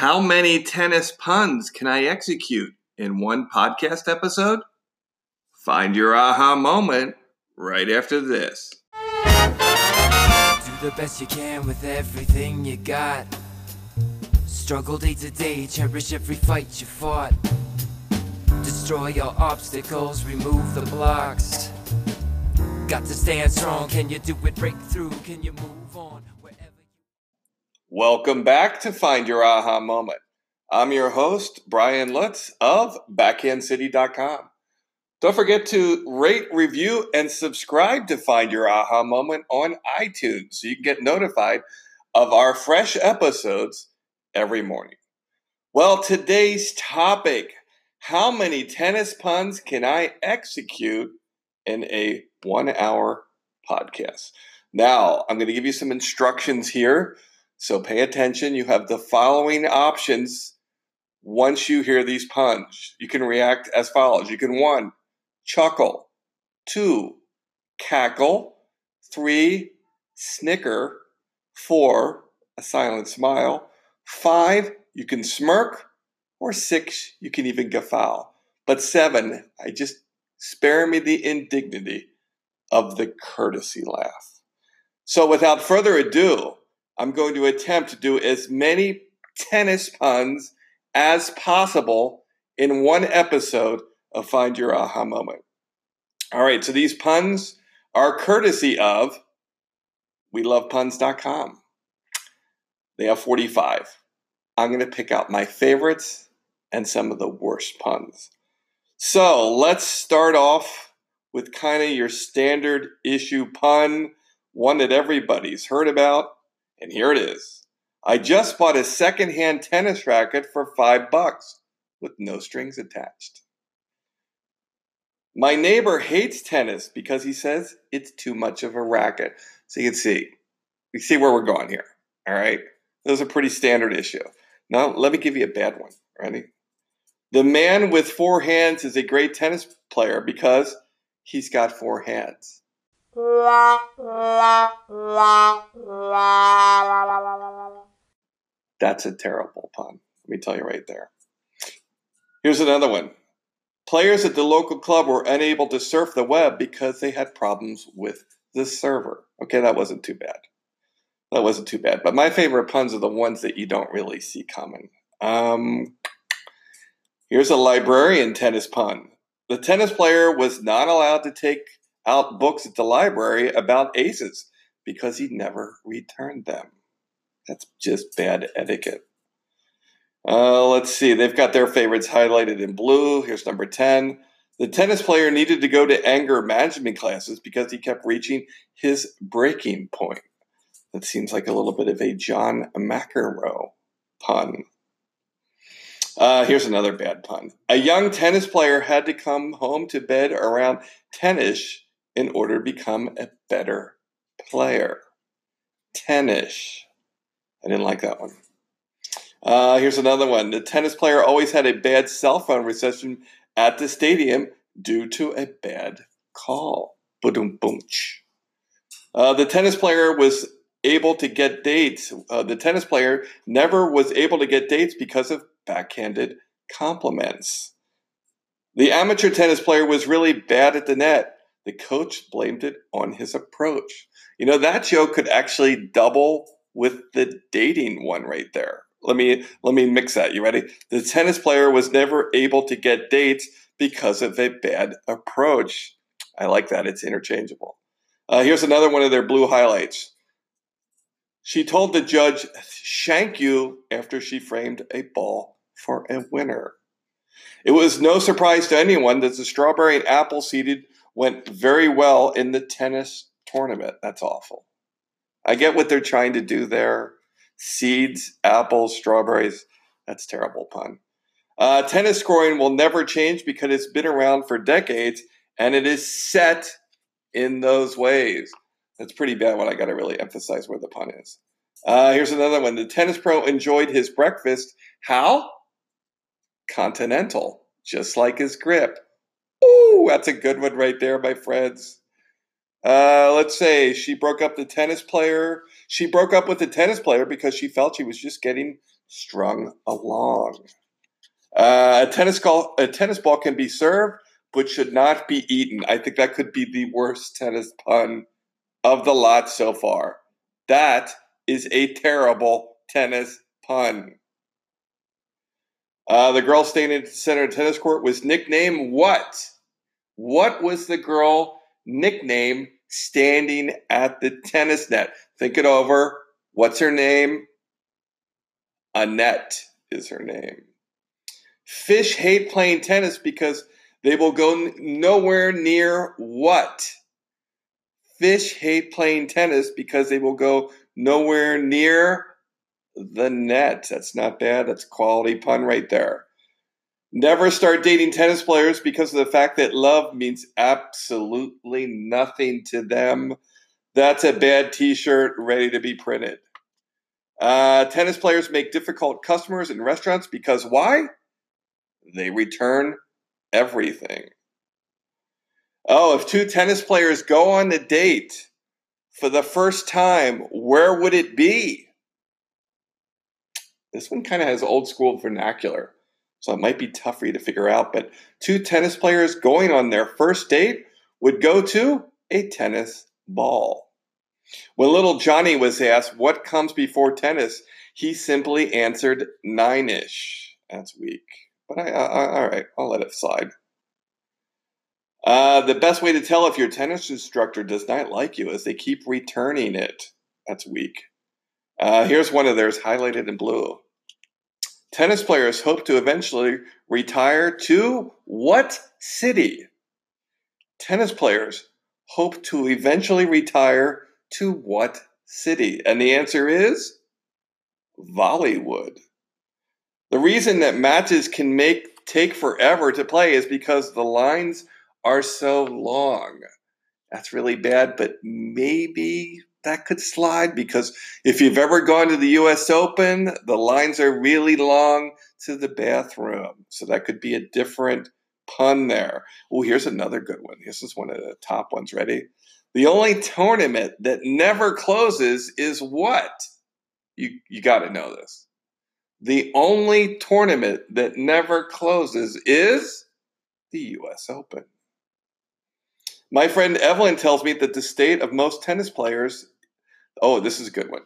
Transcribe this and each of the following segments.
How many tennis puns can I execute in one podcast episode? Find your aha moment right after this. Do the best you can with everything you got. Struggle day to day, cherish every fight you fought. Destroy your obstacles, remove the blocks. Got to stand strong, can you do it? Break through, can you move on? Welcome back to Find Your Aha Moment. I'm your host, Brian Lutz of BackhandCity.com. Don't forget to rate, review, and subscribe to Find Your Aha Moment on iTunes so you can get notified of our fresh episodes every morning. Well, today's topic how many tennis puns can I execute in a one hour podcast? Now, I'm going to give you some instructions here. So pay attention. You have the following options once you hear these puns. You can react as follows. You can one, chuckle, two, cackle, three, snicker, four, a silent smile, five, you can smirk, or six, you can even guffaw. But seven, I just spare me the indignity of the courtesy laugh. So without further ado, I'm going to attempt to do as many tennis puns as possible in one episode of Find Your Aha Moment. All right, so these puns are courtesy of WeLovePuns.com. They have 45. I'm going to pick out my favorites and some of the worst puns. So let's start off with kind of your standard issue pun, one that everybody's heard about, and here it is. I just bought a secondhand tennis racket for five bucks with no strings attached. My neighbor hates tennis because he says it's too much of a racket. So you can see, you see where we're going here. All right, those are pretty standard issue. Now let me give you a bad one. Ready? The man with four hands is a great tennis player because he's got four hands. That's a terrible pun. Let me tell you right there. Here's another one. Players at the local club were unable to surf the web because they had problems with the server. Okay, that wasn't too bad. That wasn't too bad. But my favorite puns are the ones that you don't really see coming. Um, here's a librarian tennis pun. The tennis player was not allowed to take out books at the library about aces because he never returned them. That's just bad etiquette. Uh, let's see. They've got their favorites highlighted in blue. Here's number 10. The tennis player needed to go to anger management classes because he kept reaching his breaking point. That seems like a little bit of a John McEnroe pun. Uh, here's another bad pun. A young tennis player had to come home to bed around 10 ish in order to become a better player. 10 ish. I didn't like that one. Uh, here's another one. The tennis player always had a bad cell phone reception at the stadium due to a bad call. Boom, boom. Uh, the tennis player was able to get dates. Uh, the tennis player never was able to get dates because of backhanded compliments. The amateur tennis player was really bad at the net. The coach blamed it on his approach. You know, that joke could actually double with the dating one right there. Let me let me mix that. You ready? The tennis player was never able to get dates because of a bad approach. I like that. It's interchangeable. Uh, here's another one of their blue highlights. She told the judge, "Shank you," after she framed a ball for a winner. It was no surprise to anyone that the strawberry and apple seeded went very well in the tennis tournament. That's awful. I get what they're trying to do there seeds, apples, strawberries. That's terrible pun. Uh, tennis scoring will never change because it's been around for decades and it is set in those ways. That's pretty bad when I got to really emphasize where the pun is. Uh, here's another one. The tennis pro enjoyed his breakfast. How? Continental, just like his grip. That's a good one right there, my friends. Uh, let's say she broke up the tennis player. She broke up with the tennis player because she felt she was just getting strung along. Uh, a tennis ball, a tennis ball can be served, but should not be eaten. I think that could be the worst tennis pun of the lot so far. That is a terrible tennis pun. Uh, the girl standing at the center of tennis court was nicknamed what? What was the girl nickname standing at the tennis net? Think it over. What's her name? Annette is her name. Fish hate playing tennis because they will go nowhere near what? Fish hate playing tennis because they will go nowhere near the net. That's not bad. That's quality pun right there. Never start dating tennis players because of the fact that love means absolutely nothing to them. That's a bad t shirt ready to be printed. Uh, tennis players make difficult customers in restaurants because why? They return everything. Oh, if two tennis players go on a date for the first time, where would it be? This one kind of has old school vernacular, so it might be tough for you to figure out. But two tennis players going on their first date would go to a tennis ball. When little Johnny was asked what comes before tennis, he simply answered nine ish. That's weak. But I, I, all right, I'll let it slide. Uh, the best way to tell if your tennis instructor does not like you is they keep returning it. That's weak. Uh, here's one of theirs highlighted in blue. Tennis players hope to eventually retire to what city? Tennis players hope to eventually retire to what city? And the answer is Volleywood. The reason that matches can make take forever to play is because the lines are so long. That's really bad, but maybe that could slide because if you've ever gone to the US Open, the lines are really long to the bathroom. So that could be a different pun there. Oh, here's another good one. This is one of the top ones. Ready? The only tournament that never closes is what? You you got to know this. The only tournament that never closes is the US Open. My friend Evelyn tells me that the state of most tennis players. Oh, this is a good one.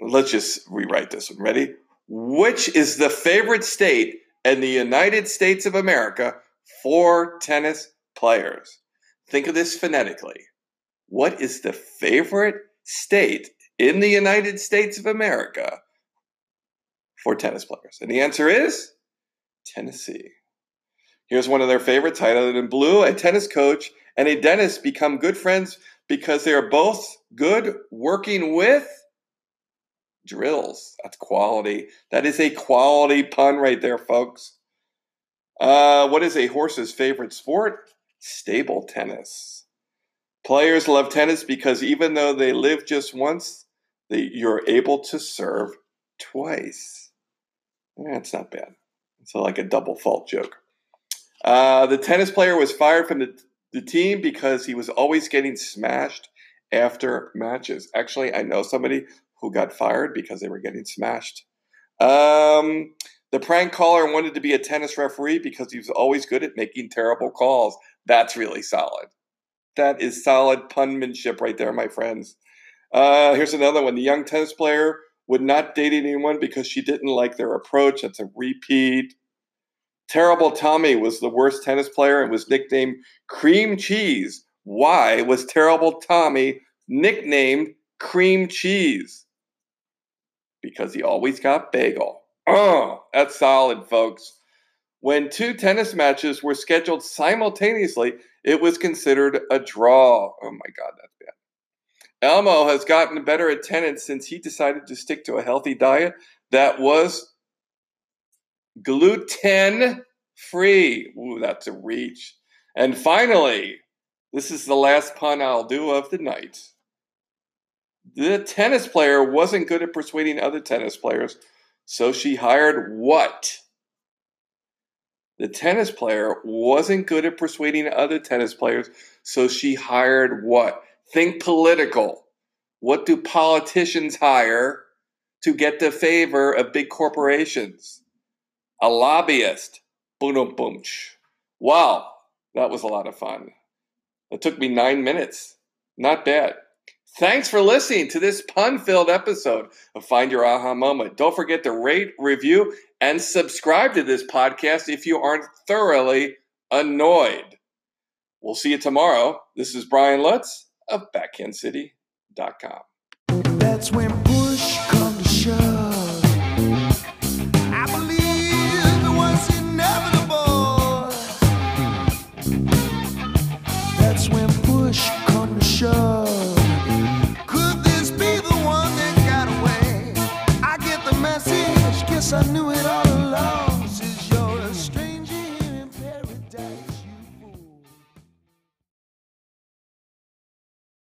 Let's just rewrite this one. Ready? Which is the favorite state in the United States of America for tennis players? Think of this phonetically. What is the favorite state in the United States of America for tennis players? And the answer is Tennessee. Here's one of their favorites, highlighted in blue. A tennis coach and a dentist become good friends because they are both good working with drills. That's quality. That is a quality pun right there, folks. Uh, what is a horse's favorite sport? Stable tennis. Players love tennis because even though they live just once, they, you're able to serve twice. That's not bad. It's like a double fault joke. Uh, the tennis player was fired from the, the team because he was always getting smashed after matches. Actually, I know somebody who got fired because they were getting smashed. Um, the prank caller wanted to be a tennis referee because he was always good at making terrible calls. That's really solid. That is solid punmanship right there, my friends. Uh, here's another one. The young tennis player would not date anyone because she didn't like their approach. That's a repeat. Terrible Tommy was the worst tennis player and was nicknamed Cream Cheese. Why was Terrible Tommy nicknamed Cream Cheese? Because he always got bagel. Oh, that's solid, folks. When two tennis matches were scheduled simultaneously, it was considered a draw. Oh my God, that's bad. Elmo has gotten better at tennis since he decided to stick to a healthy diet that was gluten free. Ooh, that's a reach. And finally, this is the last pun I'll do of the night. The tennis player wasn't good at persuading other tennis players, so she hired what? The tennis player wasn't good at persuading other tennis players, so she hired what? Think political. What do politicians hire to get the favor of big corporations. A lobbyist. Boom, boom. Wow, that was a lot of fun. It took me nine minutes. Not bad. Thanks for listening to this pun filled episode of Find Your Aha Moment. Don't forget to rate, review, and subscribe to this podcast if you aren't thoroughly annoyed. We'll see you tomorrow. This is Brian Lutz of BackhandCity.com. That's when